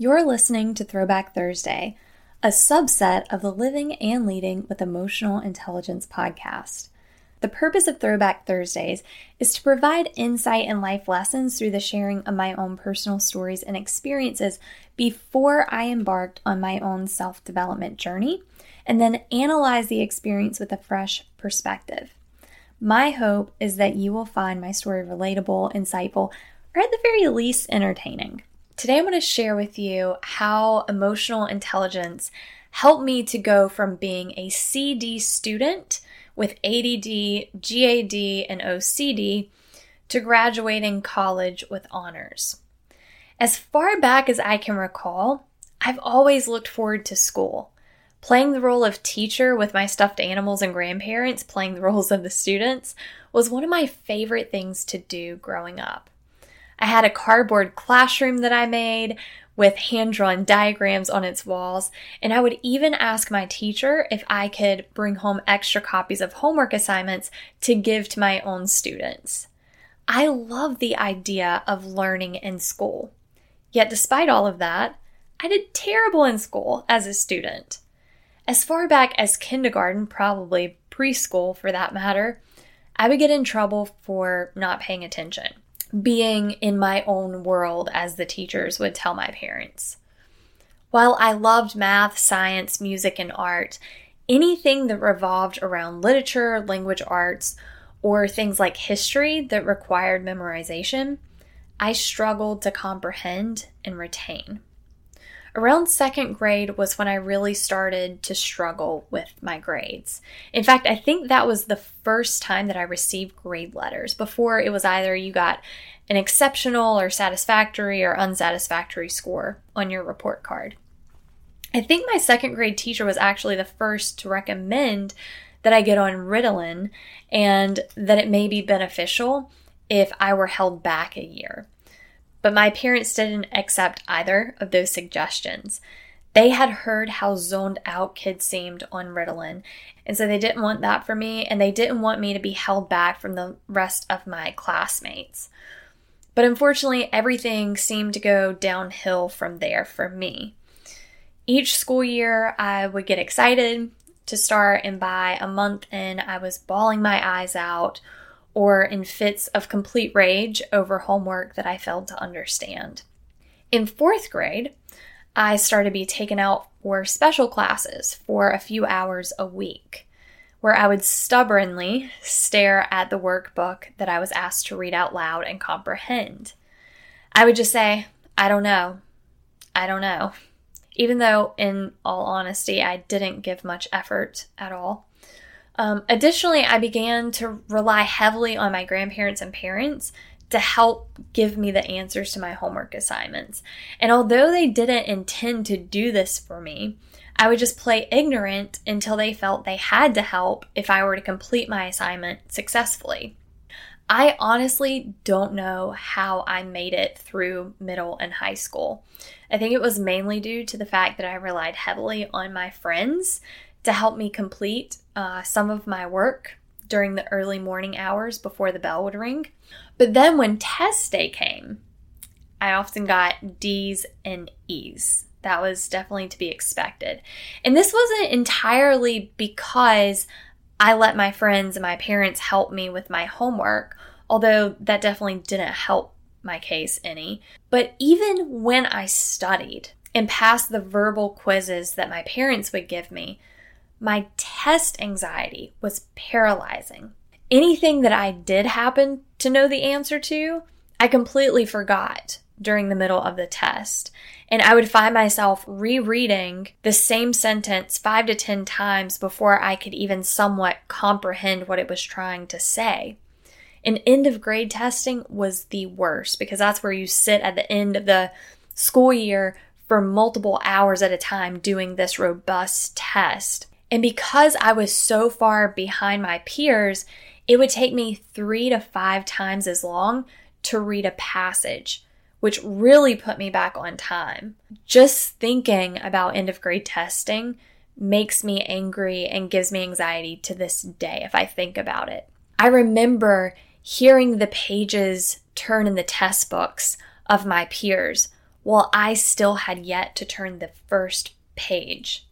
You're listening to Throwback Thursday, a subset of the Living and Leading with Emotional Intelligence podcast. The purpose of Throwback Thursdays is to provide insight and life lessons through the sharing of my own personal stories and experiences before I embarked on my own self development journey, and then analyze the experience with a fresh perspective. My hope is that you will find my story relatable, insightful, or at the very least entertaining. Today, I'm going to share with you how emotional intelligence helped me to go from being a CD student with ADD, GAD, and OCD to graduating college with honors. As far back as I can recall, I've always looked forward to school. Playing the role of teacher with my stuffed animals and grandparents, playing the roles of the students, was one of my favorite things to do growing up. I had a cardboard classroom that I made with hand drawn diagrams on its walls, and I would even ask my teacher if I could bring home extra copies of homework assignments to give to my own students. I love the idea of learning in school. Yet, despite all of that, I did terrible in school as a student. As far back as kindergarten, probably preschool for that matter, I would get in trouble for not paying attention being in my own world, as the teachers would tell my parents. While I loved math, science, music, and art, anything that revolved around literature, language arts, or things like history that required memorization, I struggled to comprehend and retain. Around second grade was when I really started to struggle with my grades. In fact, I think that was the first time that I received grade letters. Before it was either you got an exceptional or satisfactory or unsatisfactory score on your report card. I think my second grade teacher was actually the first to recommend that I get on Ritalin and that it may be beneficial if I were held back a year. But my parents didn't accept either of those suggestions. They had heard how zoned out kids seemed on Ritalin, and so they didn't want that for me, and they didn't want me to be held back from the rest of my classmates. But unfortunately, everything seemed to go downhill from there for me. Each school year, I would get excited to start, and by a month in, I was bawling my eyes out or in fits of complete rage over homework that I failed to understand. In fourth grade, I started to be taken out for special classes for a few hours a week, where I would stubbornly stare at the workbook that I was asked to read out loud and comprehend. I would just say, I don't know. I don't know. Even though, in all honesty, I didn't give much effort at all. Um, additionally, I began to rely heavily on my grandparents and parents to help give me the answers to my homework assignments. And although they didn't intend to do this for me, I would just play ignorant until they felt they had to help if I were to complete my assignment successfully. I honestly don't know how I made it through middle and high school. I think it was mainly due to the fact that I relied heavily on my friends to help me complete uh, some of my work during the early morning hours before the bell would ring. But then when test day came, I often got D's and E's. That was definitely to be expected. And this wasn't entirely because I let my friends and my parents help me with my homework, although that definitely didn't help my case any. But even when I studied and passed the verbal quizzes that my parents would give me, my test anxiety was paralyzing. Anything that I did happen to know the answer to, I completely forgot during the middle of the test. And I would find myself rereading the same sentence five to 10 times before I could even somewhat comprehend what it was trying to say. And end of grade testing was the worst because that's where you sit at the end of the school year for multiple hours at a time doing this robust test. And because I was so far behind my peers, it would take me three to five times as long to read a passage, which really put me back on time. Just thinking about end of grade testing makes me angry and gives me anxiety to this day if I think about it. I remember hearing the pages turn in the test books of my peers while I still had yet to turn the first page.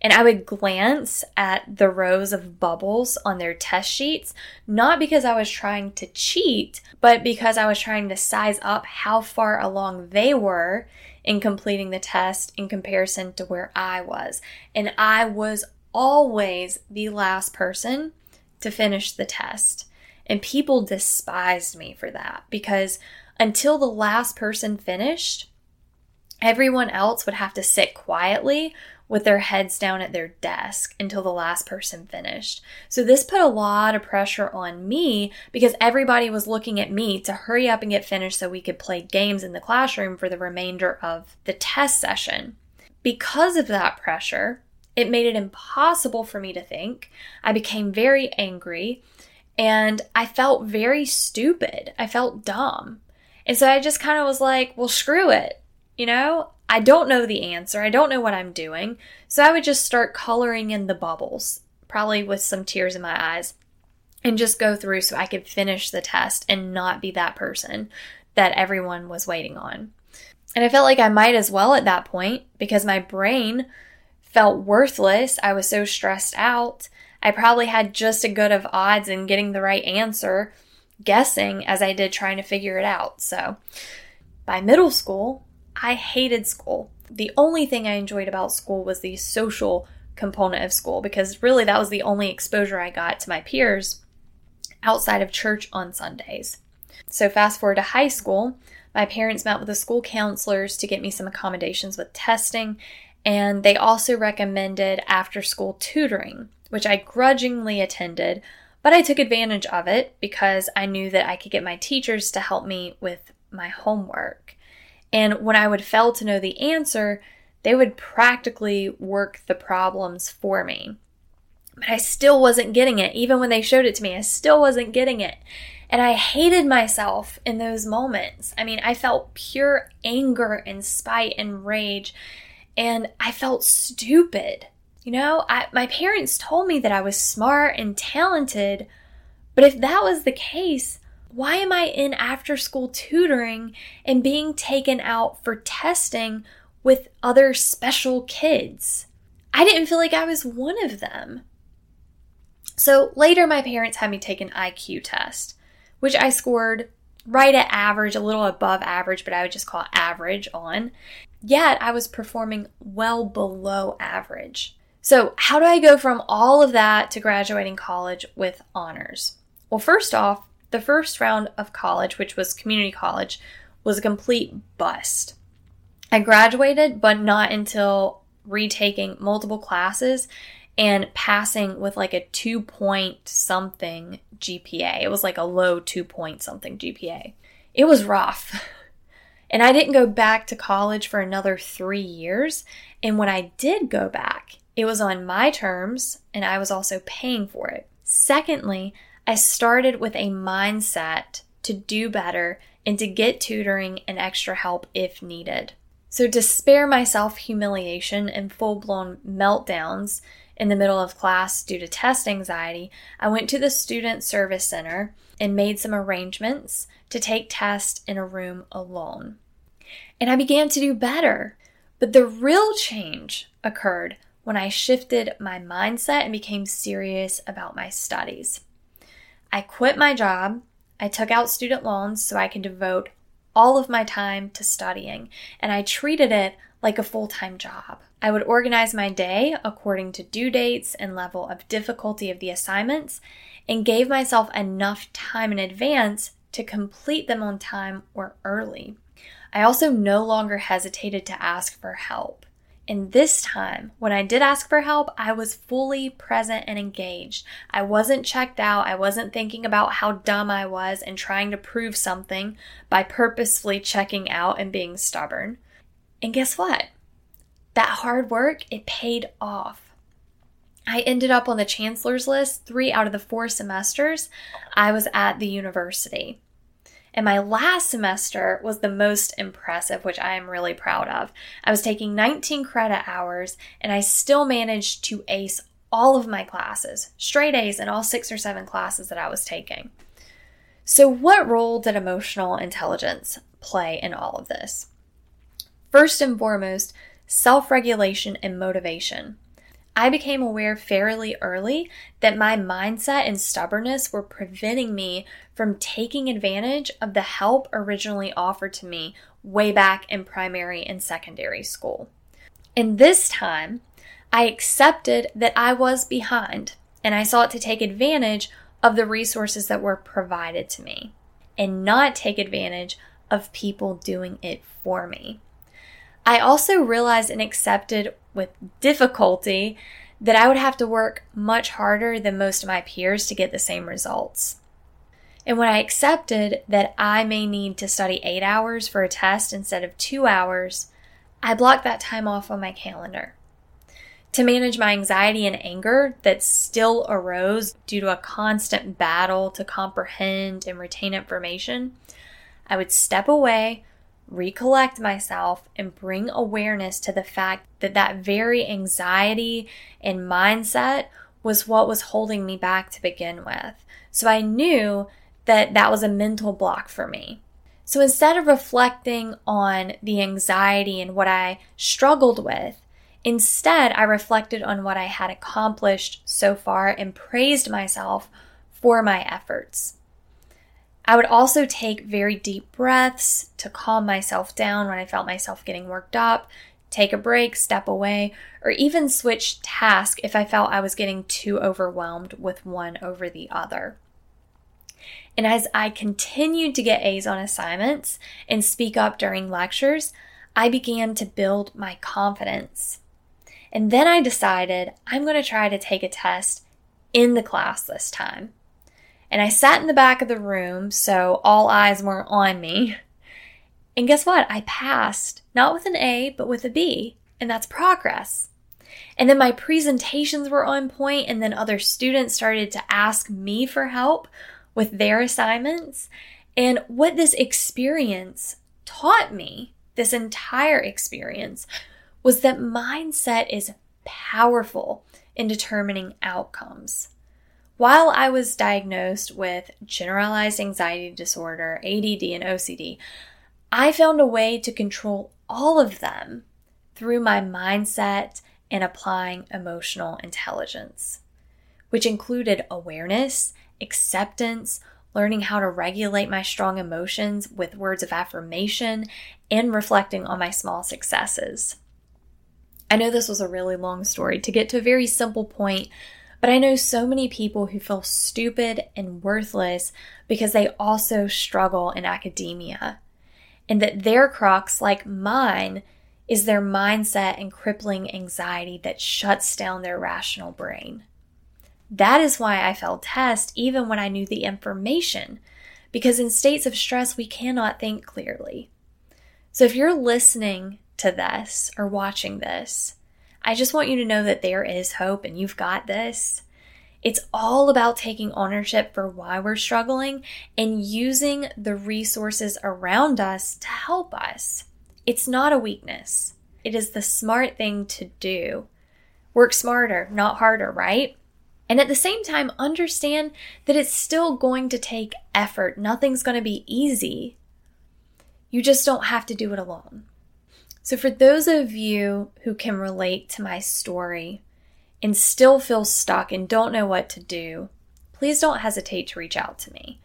And I would glance at the rows of bubbles on their test sheets, not because I was trying to cheat, but because I was trying to size up how far along they were in completing the test in comparison to where I was. And I was always the last person to finish the test. And people despised me for that because until the last person finished, everyone else would have to sit quietly with their heads down at their desk until the last person finished. So this put a lot of pressure on me because everybody was looking at me to hurry up and get finished so we could play games in the classroom for the remainder of the test session. Because of that pressure, it made it impossible for me to think. I became very angry and I felt very stupid. I felt dumb. And so I just kind of was like, well, screw it. You know, I don't know the answer. I don't know what I'm doing. So I would just start coloring in the bubbles, probably with some tears in my eyes, and just go through so I could finish the test and not be that person that everyone was waiting on. And I felt like I might as well at that point because my brain felt worthless. I was so stressed out. I probably had just as good of odds in getting the right answer guessing as I did trying to figure it out. So by middle school, I hated school. The only thing I enjoyed about school was the social component of school because really that was the only exposure I got to my peers outside of church on Sundays. So, fast forward to high school, my parents met with the school counselors to get me some accommodations with testing, and they also recommended after school tutoring, which I grudgingly attended, but I took advantage of it because I knew that I could get my teachers to help me with my homework. And when I would fail to know the answer, they would practically work the problems for me. But I still wasn't getting it. Even when they showed it to me, I still wasn't getting it. And I hated myself in those moments. I mean, I felt pure anger and spite and rage, and I felt stupid. You know, I, my parents told me that I was smart and talented, but if that was the case, why am I in after school tutoring and being taken out for testing with other special kids? I didn't feel like I was one of them. So later, my parents had me take an IQ test, which I scored right at average, a little above average, but I would just call average on. Yet I was performing well below average. So, how do I go from all of that to graduating college with honors? Well, first off, the first round of college, which was community college, was a complete bust. I graduated, but not until retaking multiple classes and passing with like a two point something GPA. It was like a low two point something GPA. It was rough. And I didn't go back to college for another three years. And when I did go back, it was on my terms and I was also paying for it. Secondly, I started with a mindset to do better and to get tutoring and extra help if needed. So, to spare myself humiliation and full blown meltdowns in the middle of class due to test anxiety, I went to the Student Service Center and made some arrangements to take tests in a room alone. And I began to do better. But the real change occurred when I shifted my mindset and became serious about my studies. I quit my job. I took out student loans so I could devote all of my time to studying, and I treated it like a full time job. I would organize my day according to due dates and level of difficulty of the assignments, and gave myself enough time in advance to complete them on time or early. I also no longer hesitated to ask for help. And this time, when I did ask for help, I was fully present and engaged. I wasn't checked out. I wasn't thinking about how dumb I was and trying to prove something by purposefully checking out and being stubborn. And guess what? That hard work, it paid off. I ended up on the chancellor's list three out of the four semesters I was at the university. And my last semester was the most impressive, which I am really proud of. I was taking 19 credit hours and I still managed to ace all of my classes, straight A's in all six or seven classes that I was taking. So, what role did emotional intelligence play in all of this? First and foremost, self regulation and motivation. I became aware fairly early that my mindset and stubbornness were preventing me from taking advantage of the help originally offered to me way back in primary and secondary school. And this time, I accepted that I was behind and I sought to take advantage of the resources that were provided to me and not take advantage of people doing it for me. I also realized and accepted with difficulty that I would have to work much harder than most of my peers to get the same results. And when I accepted that I may need to study eight hours for a test instead of two hours, I blocked that time off on my calendar. To manage my anxiety and anger that still arose due to a constant battle to comprehend and retain information, I would step away, recollect myself, and bring awareness to the fact that that very anxiety and mindset was what was holding me back to begin with. So I knew that that was a mental block for me. So instead of reflecting on the anxiety and what I struggled with, instead I reflected on what I had accomplished so far and praised myself for my efforts. I would also take very deep breaths to calm myself down when I felt myself getting worked up, take a break, step away, or even switch task if I felt I was getting too overwhelmed with one over the other. And as I continued to get A's on assignments and speak up during lectures, I began to build my confidence. And then I decided I'm going to try to take a test in the class this time. And I sat in the back of the room, so all eyes were on me. And guess what? I passed, not with an A, but with a B. And that's progress. And then my presentations were on point, and then other students started to ask me for help with their assignments. And what this experience taught me, this entire experience, was that mindset is powerful in determining outcomes. While I was diagnosed with generalized anxiety disorder, ADD, and OCD, I found a way to control all of them through my mindset and applying emotional intelligence, which included awareness acceptance, learning how to regulate my strong emotions with words of affirmation, and reflecting on my small successes. I know this was a really long story to get to a very simple point, but I know so many people who feel stupid and worthless because they also struggle in academia, and that their crux, like mine, is their mindset and crippling anxiety that shuts down their rational brain. That is why I failed test even when I knew the information, because in states of stress, we cannot think clearly. So if you're listening to this or watching this, I just want you to know that there is hope and you've got this. It's all about taking ownership for why we're struggling and using the resources around us to help us. It's not a weakness, it is the smart thing to do. Work smarter, not harder, right? And at the same time, understand that it's still going to take effort. Nothing's going to be easy. You just don't have to do it alone. So, for those of you who can relate to my story and still feel stuck and don't know what to do, please don't hesitate to reach out to me.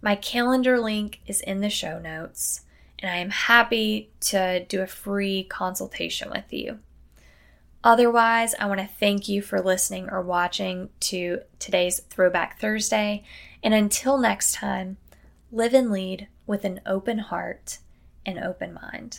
My calendar link is in the show notes, and I am happy to do a free consultation with you. Otherwise, I want to thank you for listening or watching to today's Throwback Thursday. And until next time, live and lead with an open heart and open mind.